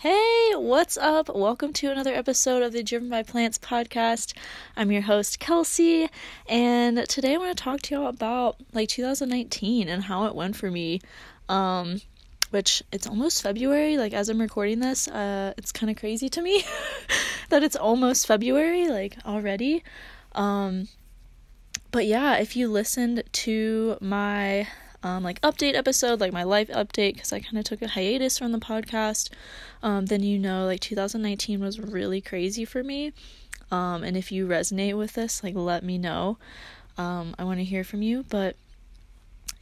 Hey, what's up? Welcome to another episode of the Driven by Plants podcast. I'm your host, Kelsey, and today I want to talk to y'all about like 2019 and how it went for me. Um, which it's almost February, like as I'm recording this, uh, it's kind of crazy to me that it's almost February, like already. Um, but yeah, if you listened to my um, like update episode, like my life update, because I kind of took a hiatus from the podcast, um, then you know like 2019 was really crazy for me. Um, and if you resonate with this, like let me know. Um, I want to hear from you. But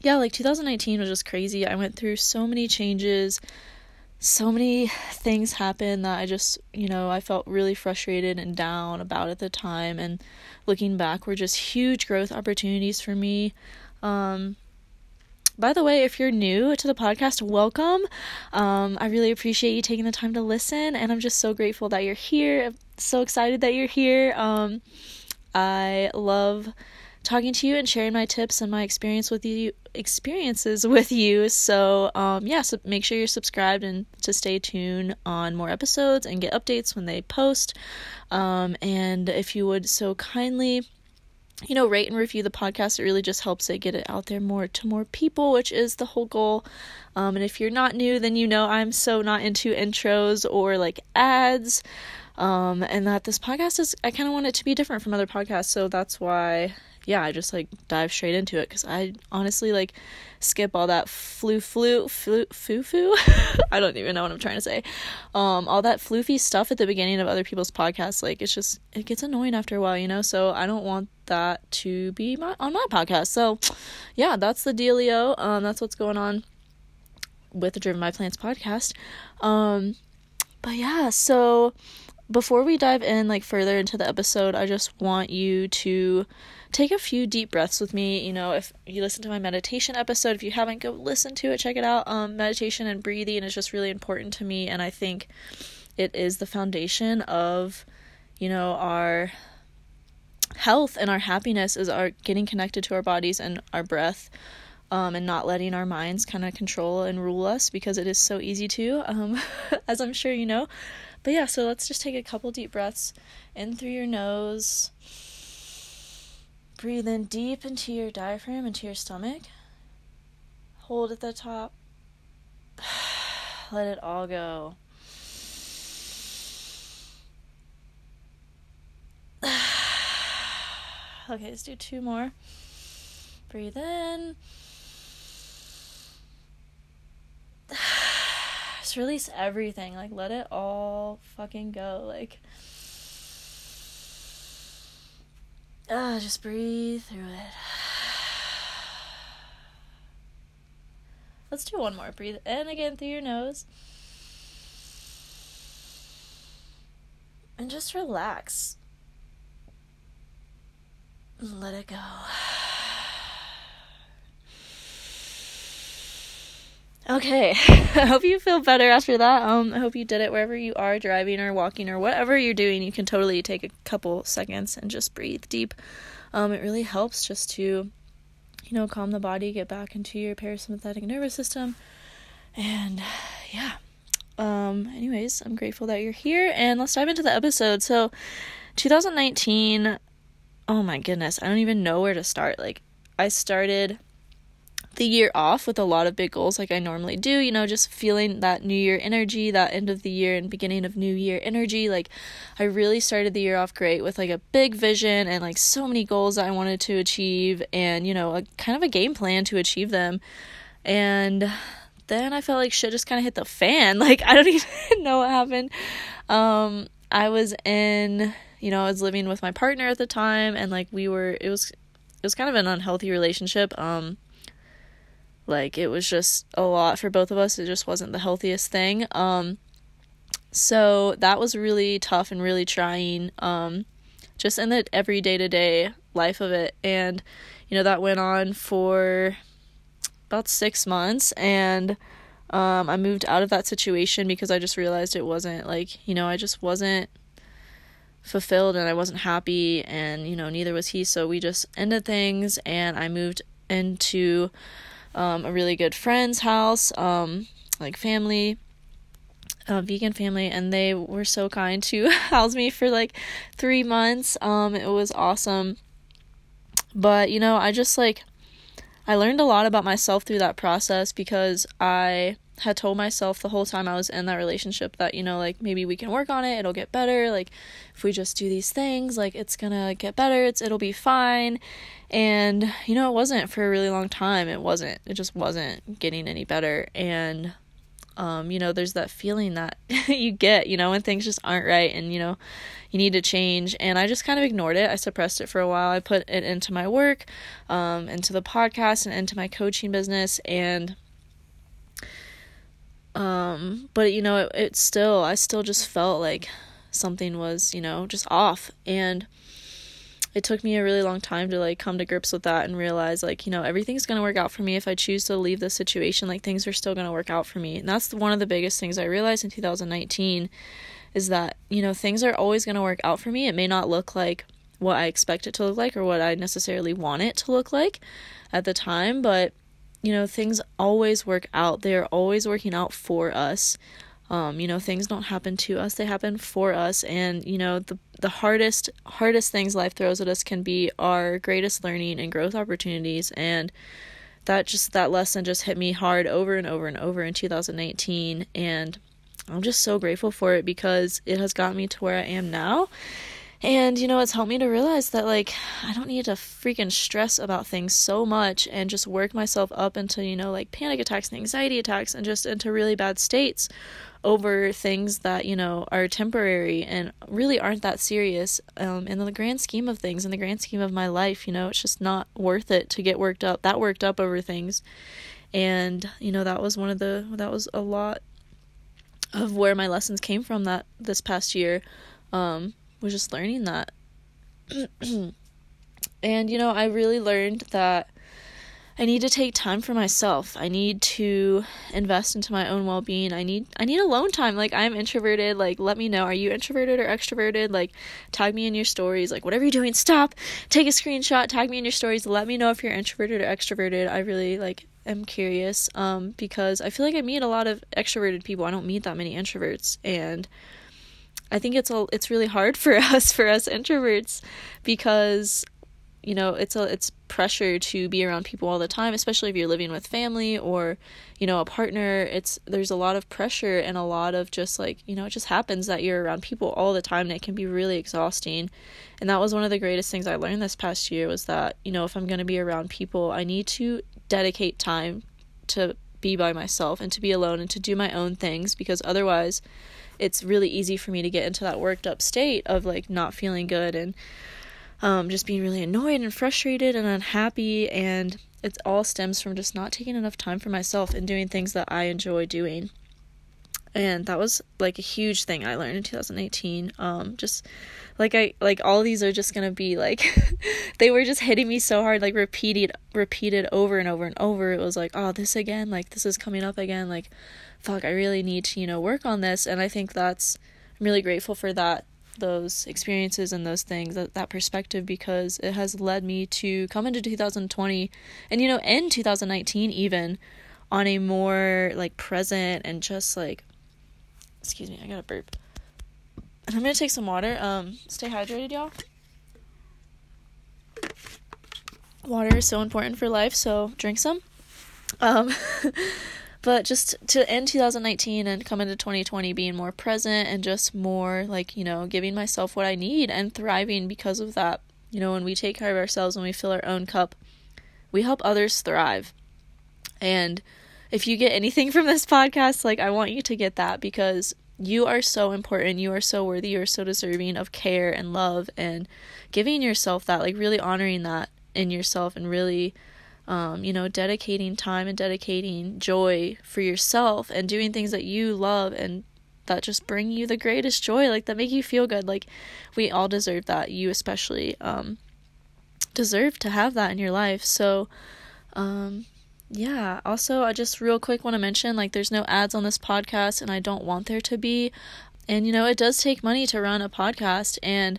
yeah, like 2019 was just crazy. I went through so many changes. So many things happened that I just, you know, I felt really frustrated and down about at the time. And looking back, were just huge growth opportunities for me. Um, by the way, if you're new to the podcast, welcome. Um, I really appreciate you taking the time to listen, and I'm just so grateful that you're here. I'm so excited that you're here. Um, I love talking to you and sharing my tips and my experience with you experiences with you so um yeah so make sure you're subscribed and to stay tuned on more episodes and get updates when they post um and if you would so kindly you know, rate and review the podcast. It really just helps it get it out there more to more people, which is the whole goal. Um, and if you're not new, then you know I'm so not into intros or like ads. Um, and that this podcast is, I kind of want it to be different from other podcasts. So that's why yeah, I just like dive straight into it because I honestly like skip all that flu flu flu foo foo. I don't even know what I'm trying to say. Um, all that floofy stuff at the beginning of other people's podcasts, like it's just it gets annoying after a while, you know. So I don't want that to be my on my podcast. So yeah, that's the dealio. Um, that's what's going on with the Driven by Plants podcast. Um, but yeah, so before we dive in like further into the episode, I just want you to take a few deep breaths with me. You know, if you listen to my meditation episode, if you haven't, go listen to it, check it out. Um, meditation and breathing is just really important to me, and I think it is the foundation of, you know, our health and our happiness is our getting connected to our bodies and our breath. Um, and not letting our minds kind of control and rule us because it is so easy to, um, as I'm sure you know. But yeah, so let's just take a couple deep breaths in through your nose Breathe in deep into your diaphragm, into your stomach. Hold at the top. Let it all go. okay, let's do two more. Breathe in. Just release everything. Like, let it all fucking go. Like, Uh, just breathe through it. Let's do one more. Breathe in again through your nose. And just relax. Let it go. Okay, I hope you feel better after that. Um, I hope you did it wherever you are, driving or walking or whatever you're doing. You can totally take a couple seconds and just breathe deep. Um, it really helps just to, you know, calm the body, get back into your parasympathetic nervous system, and yeah. Um, anyways, I'm grateful that you're here, and let's dive into the episode. So, 2019. Oh my goodness, I don't even know where to start. Like, I started the year off with a lot of big goals like I normally do, you know, just feeling that new year energy, that end of the year and beginning of new year energy. Like I really started the year off great with like a big vision and like so many goals that I wanted to achieve and, you know, a kind of a game plan to achieve them. And then I felt like shit just kind of hit the fan. Like I don't even know what happened. Um I was in, you know, I was living with my partner at the time and like we were it was it was kind of an unhealthy relationship. Um like it was just a lot for both of us. It just wasn't the healthiest thing. Um so that was really tough and really trying um just in the every day to day life of it and you know that went on for about 6 months and um I moved out of that situation because I just realized it wasn't like, you know, I just wasn't fulfilled and I wasn't happy and you know neither was he so we just ended things and I moved into um, a really good friend's house, um, like family. vegan family and they were so kind to house me for like 3 months. Um it was awesome. But, you know, I just like I learned a lot about myself through that process because I had told myself the whole time I was in that relationship that, you know, like maybe we can work on it, it'll get better. Like if we just do these things, like it's gonna get better, it's it'll be fine. And, you know, it wasn't for a really long time. It wasn't. It just wasn't getting any better. And um, you know, there's that feeling that you get, you know, when things just aren't right and, you know, you need to change. And I just kind of ignored it. I suppressed it for a while. I put it into my work, um, into the podcast, and into my coaching business. And, um, but, you know, it, it still, I still just felt like something was, you know, just off. And, it took me a really long time to like come to grips with that and realize like you know everything's going to work out for me if i choose to leave the situation like things are still going to work out for me and that's one of the biggest things i realized in 2019 is that you know things are always going to work out for me it may not look like what i expect it to look like or what i necessarily want it to look like at the time but you know things always work out they are always working out for us um, you know, things don't happen to us, they happen for us. And, you know, the, the hardest, hardest things life throws at us can be our greatest learning and growth opportunities. And that just, that lesson just hit me hard over and over and over in 2019. And I'm just so grateful for it because it has gotten me to where I am now. And, you know, it's helped me to realize that, like, I don't need to freaking stress about things so much and just work myself up into, you know, like panic attacks and anxiety attacks and just into really bad states over things that you know are temporary and really aren't that serious um, in the grand scheme of things in the grand scheme of my life you know it's just not worth it to get worked up that worked up over things. And you know that was one of the that was a lot of where my lessons came from that this past year. Um, was just learning that and you know i really learned that I need to take time for myself. I need to invest into my own well-being. I need I need alone time. Like I'm introverted. Like let me know are you introverted or extroverted? Like tag me in your stories. Like whatever you're doing, stop. Take a screenshot, tag me in your stories. Let me know if you're introverted or extroverted. I really like am curious um because I feel like I meet a lot of extroverted people. I don't meet that many introverts and I think it's all it's really hard for us for us introverts because you know it's a it's pressure to be around people all the time especially if you're living with family or you know a partner. It's there's a lot of pressure and a lot of just like you know it just happens that you're around people all the time and it can be really exhausting. And that was one of the greatest things i learned this past year was that you know if i'm going to be around people i need to dedicate time to be by myself and to be alone and to do my own things because otherwise it's really easy for me to get into that worked up state of like not feeling good and um, just being really annoyed and frustrated and unhappy. And it all stems from just not taking enough time for myself and doing things that I enjoy doing. And that was like a huge thing I learned in 2018. Um, just like I like all these are just gonna be like they were just hitting me so hard, like repeated repeated over and over and over. It was like, oh, this again, like this is coming up again, like fuck, I really need to, you know, work on this. And I think that's I'm really grateful for that those experiences and those things that, that perspective because it has led me to come into 2020 and you know end 2019 even on a more like present and just like excuse me i got a burp. And i'm gonna take some water. Um stay hydrated y'all. Water is so important for life so drink some. Um but just to end 2019 and come into 2020 being more present and just more like you know giving myself what i need and thriving because of that. You know when we take care of ourselves when we fill our own cup we help others thrive. And if you get anything from this podcast like i want you to get that because you are so important. You are so worthy. You are so deserving of care and love and giving yourself that like really honoring that in yourself and really um, you know, dedicating time and dedicating joy for yourself and doing things that you love and that just bring you the greatest joy, like that make you feel good. Like we all deserve that. You especially um, deserve to have that in your life. So, um, yeah. Also, I just real quick want to mention like there's no ads on this podcast, and I don't want there to be. And you know, it does take money to run a podcast, and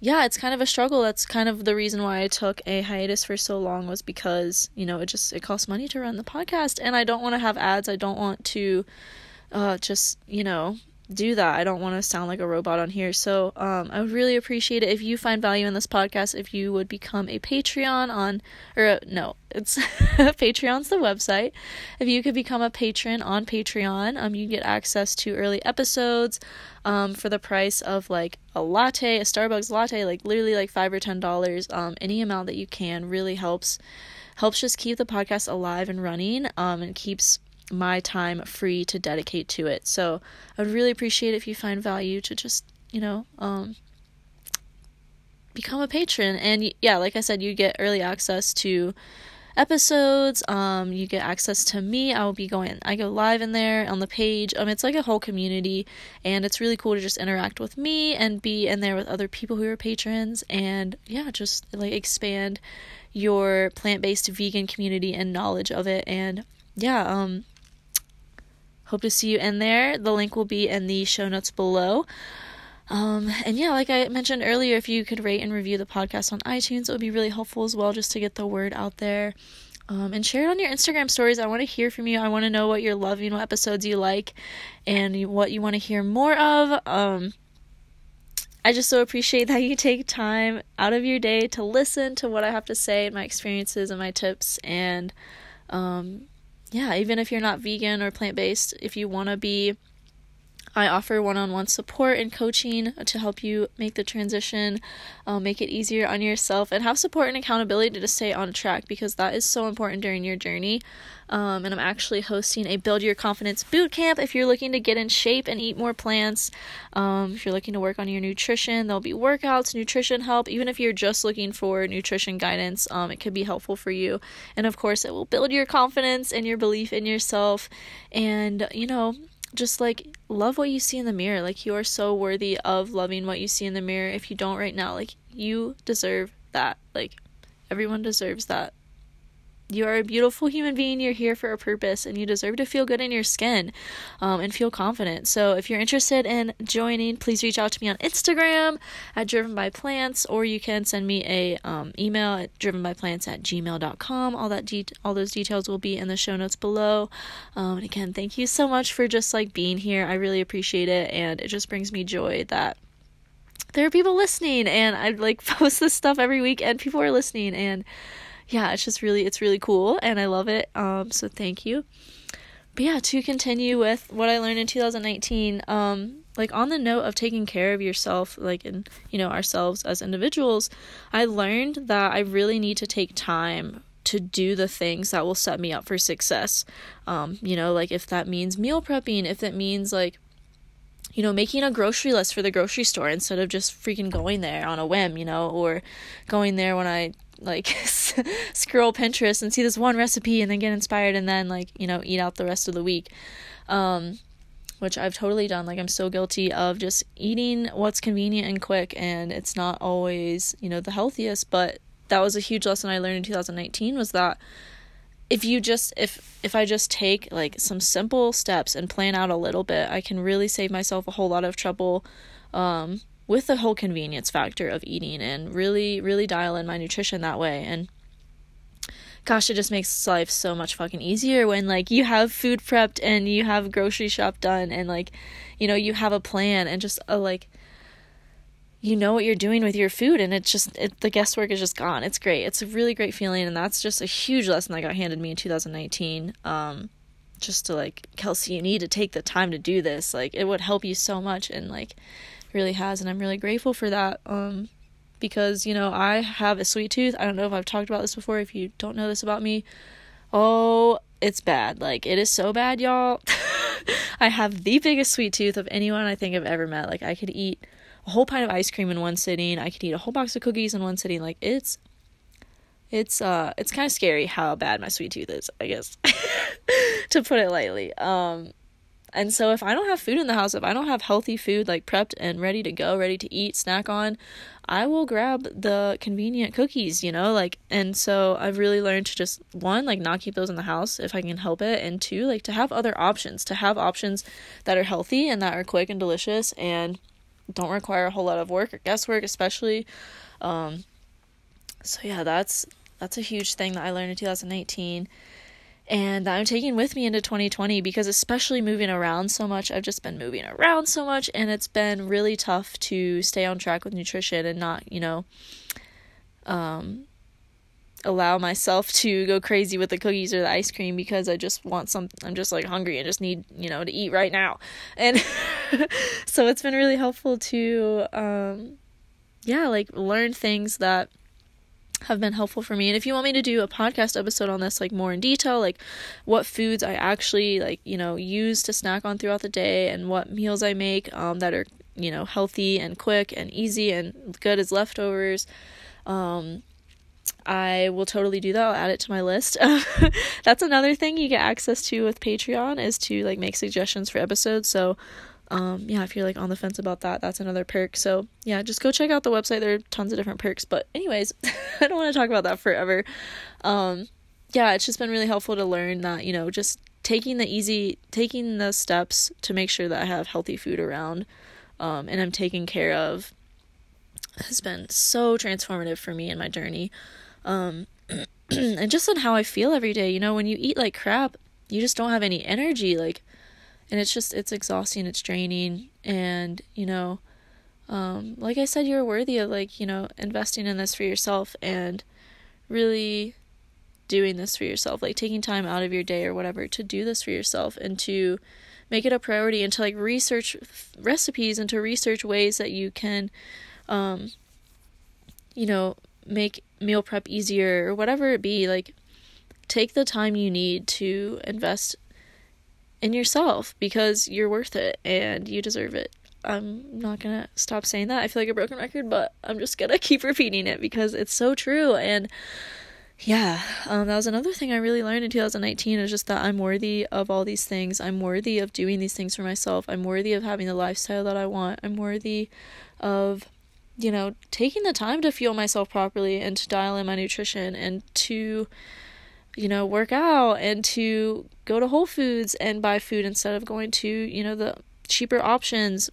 yeah, it's kind of a struggle. That's kind of the reason why I took a hiatus for so long was because, you know, it just it costs money to run the podcast and I don't want to have ads. I don't want to uh just, you know, do that. I don't want to sound like a robot on here. So um, I would really appreciate it if you find value in this podcast. If you would become a Patreon on, or uh, no, it's Patreon's the website. If you could become a patron on Patreon, um, you get access to early episodes, um, for the price of like a latte, a Starbucks latte, like literally like five or ten dollars. Um, any amount that you can really helps helps just keep the podcast alive and running. Um, and keeps my time free to dedicate to it. So I would really appreciate if you find value to just, you know, um, become a patron. And yeah, like I said, you get early access to episodes. Um, you get access to me. I will be going. I go live in there on the page. Um, it's like a whole community, and it's really cool to just interact with me and be in there with other people who are patrons, and yeah, just like expand your plant-based vegan community and knowledge of it. And yeah, um, Hope to see you in there. The link will be in the show notes below. Um, and yeah, like I mentioned earlier, if you could rate and review the podcast on iTunes, it would be really helpful as well just to get the word out there. Um, and share it on your Instagram stories. I want to hear from you. I want to know what you're loving, what episodes you like, and what you want to hear more of. Um, I just so appreciate that you take time out of your day to listen to what I have to say, my experiences, and my tips. And um, yeah, even if you're not vegan or plant based, if you want to be, I offer one on one support and coaching to help you make the transition, uh, make it easier on yourself, and have support and accountability to stay on track because that is so important during your journey. Um, and I'm actually hosting a Build Your Confidence boot camp if you're looking to get in shape and eat more plants. Um, if you're looking to work on your nutrition, there'll be workouts, nutrition help. Even if you're just looking for nutrition guidance, um, it could be helpful for you. And of course, it will build your confidence and your belief in yourself. And, you know, just like love what you see in the mirror. Like, you are so worthy of loving what you see in the mirror. If you don't right now, like, you deserve that. Like, everyone deserves that. You are a beautiful human being. You're here for a purpose, and you deserve to feel good in your skin um, and feel confident. So, if you're interested in joining, please reach out to me on Instagram at Driven by Plants, or you can send me a um, email at drivenbyplants at gmail.com. All that de- all those details will be in the show notes below. Um, and again, thank you so much for just like being here. I really appreciate it, and it just brings me joy that there are people listening, and I like post this stuff every week, and people are listening, and yeah, it's just really it's really cool and I love it. Um, so thank you. But yeah, to continue with what I learned in 2019, um, like on the note of taking care of yourself, like in you know ourselves as individuals, I learned that I really need to take time to do the things that will set me up for success. Um, you know, like if that means meal prepping, if that means like you know, making a grocery list for the grocery store instead of just freaking going there on a whim, you know, or going there when I like scroll Pinterest and see this one recipe and then get inspired and then like, you know, eat out the rest of the week. Um, which I've totally done. Like I'm so guilty of just eating what's convenient and quick and it's not always, you know, the healthiest, but that was a huge lesson I learned in 2019 was that if you just if if I just take like some simple steps and plan out a little bit, I can really save myself a whole lot of trouble um with the whole convenience factor of eating and really, really dial in my nutrition that way. And gosh, it just makes life so much fucking easier when like you have food prepped and you have grocery shop done and like, you know, you have a plan and just a like you know what you're doing with your food and it's just it, the guesswork is just gone. It's great. It's a really great feeling and that's just a huge lesson that got handed me in 2019 um just to like kelsey you need to take the time to do this. Like it would help you so much and like really has and I'm really grateful for that um because you know I have a sweet tooth. I don't know if I've talked about this before if you don't know this about me. Oh, it's bad. Like it is so bad, y'all. I have the biggest sweet tooth of anyone I think I've ever met. Like I could eat a whole pint of ice cream in one sitting. I could eat a whole box of cookies in one sitting. Like it's it's uh it's kind of scary how bad my sweet tooth is, I guess. to put it lightly. Um and so if I don't have food in the house, if I don't have healthy food like prepped and ready to go, ready to eat, snack on, I will grab the convenient cookies, you know, like and so I've really learned to just one, like not keep those in the house if I can help it, and two, like to have other options, to have options that are healthy and that are quick and delicious and don't require a whole lot of work or guesswork especially. Um so yeah, that's that's a huge thing that I learned in 2019 and that I'm taking with me into 2020 because especially moving around so much, I've just been moving around so much and it's been really tough to stay on track with nutrition and not, you know, um allow myself to go crazy with the cookies or the ice cream because I just want some I'm just like hungry and just need, you know, to eat right now. And so it's been really helpful to um yeah, like learn things that have been helpful for me. And if you want me to do a podcast episode on this like more in detail, like what foods I actually like, you know, use to snack on throughout the day and what meals I make um that are, you know, healthy and quick and easy and good as leftovers, um I will totally do that. I'll add it to my list. That's another thing you get access to with Patreon is to like make suggestions for episodes. So um yeah if you're like on the fence about that that's another perk. So yeah just go check out the website. There are tons of different perks. But anyways i don't want to talk about that forever. Um yeah it's just been really helpful to learn that you know just taking the easy taking the steps to make sure that i have healthy food around um and i'm taken care of has been so transformative for me in my journey. Um and just in how i feel every day you know when you eat like crap you just don't have any energy. Like and it's just it's exhausting it's draining and you know um, like i said you're worthy of like you know investing in this for yourself and really doing this for yourself like taking time out of your day or whatever to do this for yourself and to make it a priority and to like research recipes and to research ways that you can um you know make meal prep easier or whatever it be like take the time you need to invest in yourself because you're worth it and you deserve it. I'm not gonna stop saying that. I feel like a broken record, but I'm just gonna keep repeating it because it's so true. And yeah, um, that was another thing I really learned in 2019 is just that I'm worthy of all these things. I'm worthy of doing these things for myself. I'm worthy of having the lifestyle that I want. I'm worthy of, you know, taking the time to fuel myself properly and to dial in my nutrition and to you know, work out and to go to Whole Foods and buy food instead of going to, you know, the cheaper options.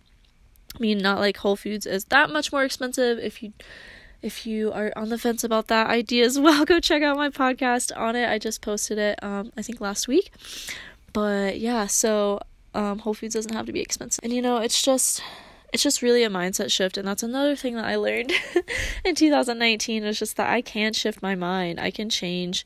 I mean, not like Whole Foods is that much more expensive. If you if you are on the fence about that idea as well, go check out my podcast on it. I just posted it um I think last week. But yeah, so um Whole Foods doesn't have to be expensive. And you know, it's just it's just really a mindset shift and that's another thing that I learned in 2019 is just that I can shift my mind. I can change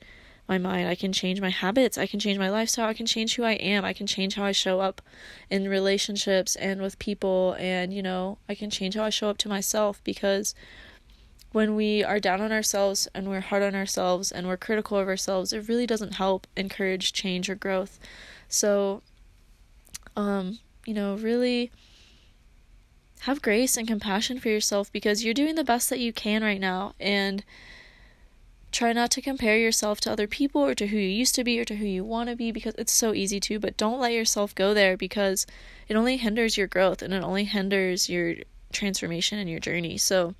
my mind. I can change my habits. I can change my lifestyle. I can change who I am. I can change how I show up in relationships and with people. And, you know, I can change how I show up to myself because when we are down on ourselves and we're hard on ourselves and we're critical of ourselves, it really doesn't help encourage change or growth. So, um, you know, really have grace and compassion for yourself because you're doing the best that you can right now. And, Try not to compare yourself to other people or to who you used to be or to who you want to be because it's so easy to, but don't let yourself go there because it only hinders your growth and it only hinders your transformation and your journey. So,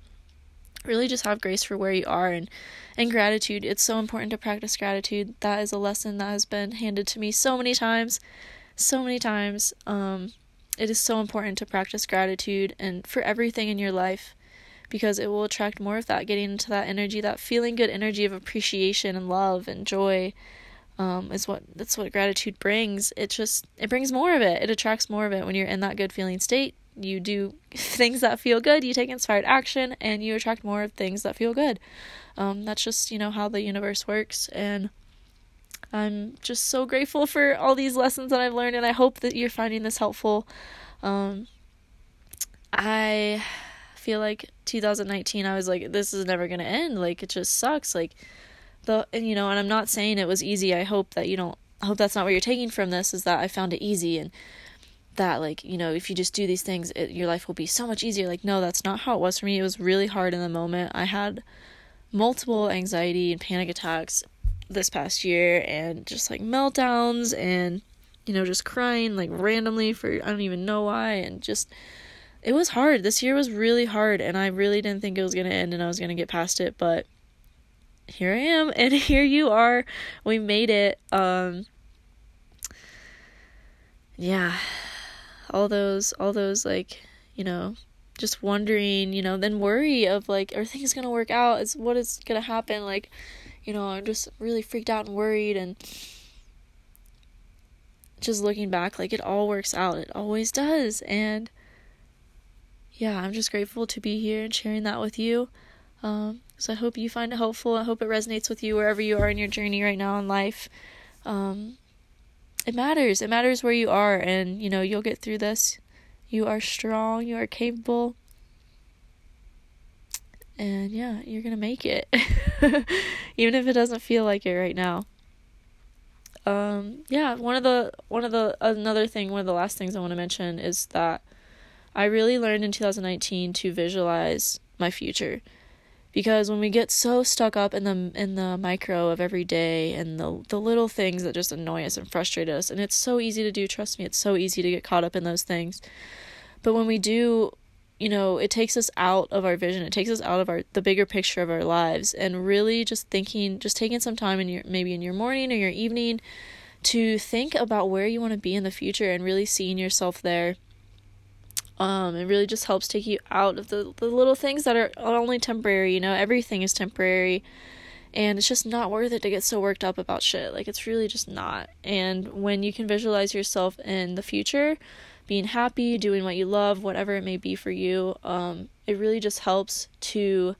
really just have grace for where you are and and gratitude. It's so important to practice gratitude. That is a lesson that has been handed to me so many times. So many times. Um it is so important to practice gratitude and for everything in your life because it will attract more of that, getting into that energy, that feeling good energy of appreciation and love and joy. Um, is what that's what gratitude brings. It just it brings more of it. It attracts more of it when you're in that good feeling state. You do things that feel good. You take inspired action, and you attract more of things that feel good. Um, that's just you know how the universe works, and I'm just so grateful for all these lessons that I've learned, and I hope that you're finding this helpful. Um, I feel like 2019 I was like this is never going to end. Like it just sucks. Like the and you know and I'm not saying it was easy. I hope that you don't I hope that's not what you're taking from this is that I found it easy and that like you know if you just do these things it, your life will be so much easier. Like no that's not how it was for me. It was really hard in the moment. I had multiple anxiety and panic attacks this past year and just like meltdowns and you know just crying like randomly for I don't even know why and just it was hard. This year was really hard, and I really didn't think it was going to end and I was going to get past it, but here I am, and here you are. We made it. Um, yeah, all those, all those, like, you know, just wondering, you know, then worry of like, are things going to work out? Is what is going to happen? Like, you know, I'm just really freaked out and worried and just looking back, like it all works out. It always does. And yeah, I'm just grateful to be here and sharing that with you. Um, so I hope you find it helpful. I hope it resonates with you wherever you are in your journey right now in life. Um, it matters. It matters where you are, and you know you'll get through this. You are strong. You are capable. And yeah, you're gonna make it, even if it doesn't feel like it right now um, yeah, one of the one of the another thing, one of the last things I want to mention is that I really learned in 2019 to visualize my future. Because when we get so stuck up in the in the micro of every day and the the little things that just annoy us and frustrate us, and it's so easy to do, trust me, it's so easy to get caught up in those things. But when we do you know it takes us out of our vision it takes us out of our the bigger picture of our lives and really just thinking just taking some time in your maybe in your morning or your evening to think about where you want to be in the future and really seeing yourself there um, it really just helps take you out of the, the little things that are only temporary you know everything is temporary and it's just not worth it to get so worked up about shit like it's really just not and when you can visualize yourself in the future being happy, doing what you love, whatever it may be for you. Um, it really just helps to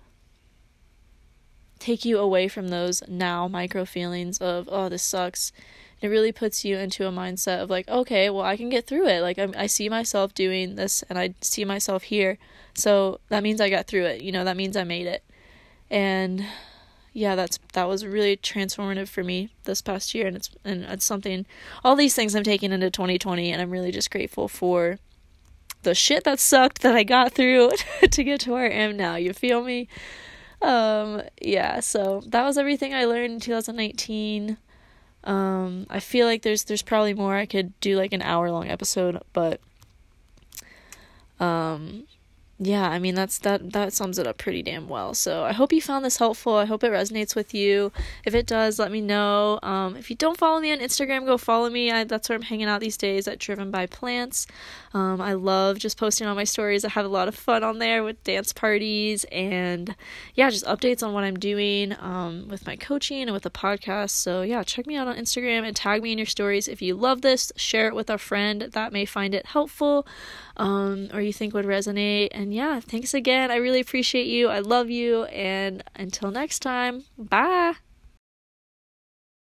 take you away from those now micro feelings of, oh, this sucks. It really puts you into a mindset of like, okay, well, I can get through it. Like, I, I see myself doing this and I see myself here. So that means I got through it. You know, that means I made it. And yeah, that's that was really transformative for me this past year, and it's and it's something. All these things I'm taking into 2020, and I'm really just grateful for the shit that sucked that I got through to get to where I am now. You feel me? Um, yeah. So that was everything I learned in 2019. Um, I feel like there's there's probably more. I could do like an hour long episode, but um yeah, I mean that's that that sums it up pretty damn well. So I hope you found this helpful. I hope it resonates with you. If it does, let me know. Um, if you don't follow me on Instagram, go follow me. I, that's where I'm hanging out these days at Driven by Plants. Um, I love just posting all my stories. I have a lot of fun on there with dance parties and yeah, just updates on what I'm doing um, with my coaching and with the podcast. So yeah, check me out on Instagram and tag me in your stories if you love this. Share it with a friend that may find it helpful um, or you think would resonate. And yeah, thanks again. I really appreciate you. I love you. And until next time, bye.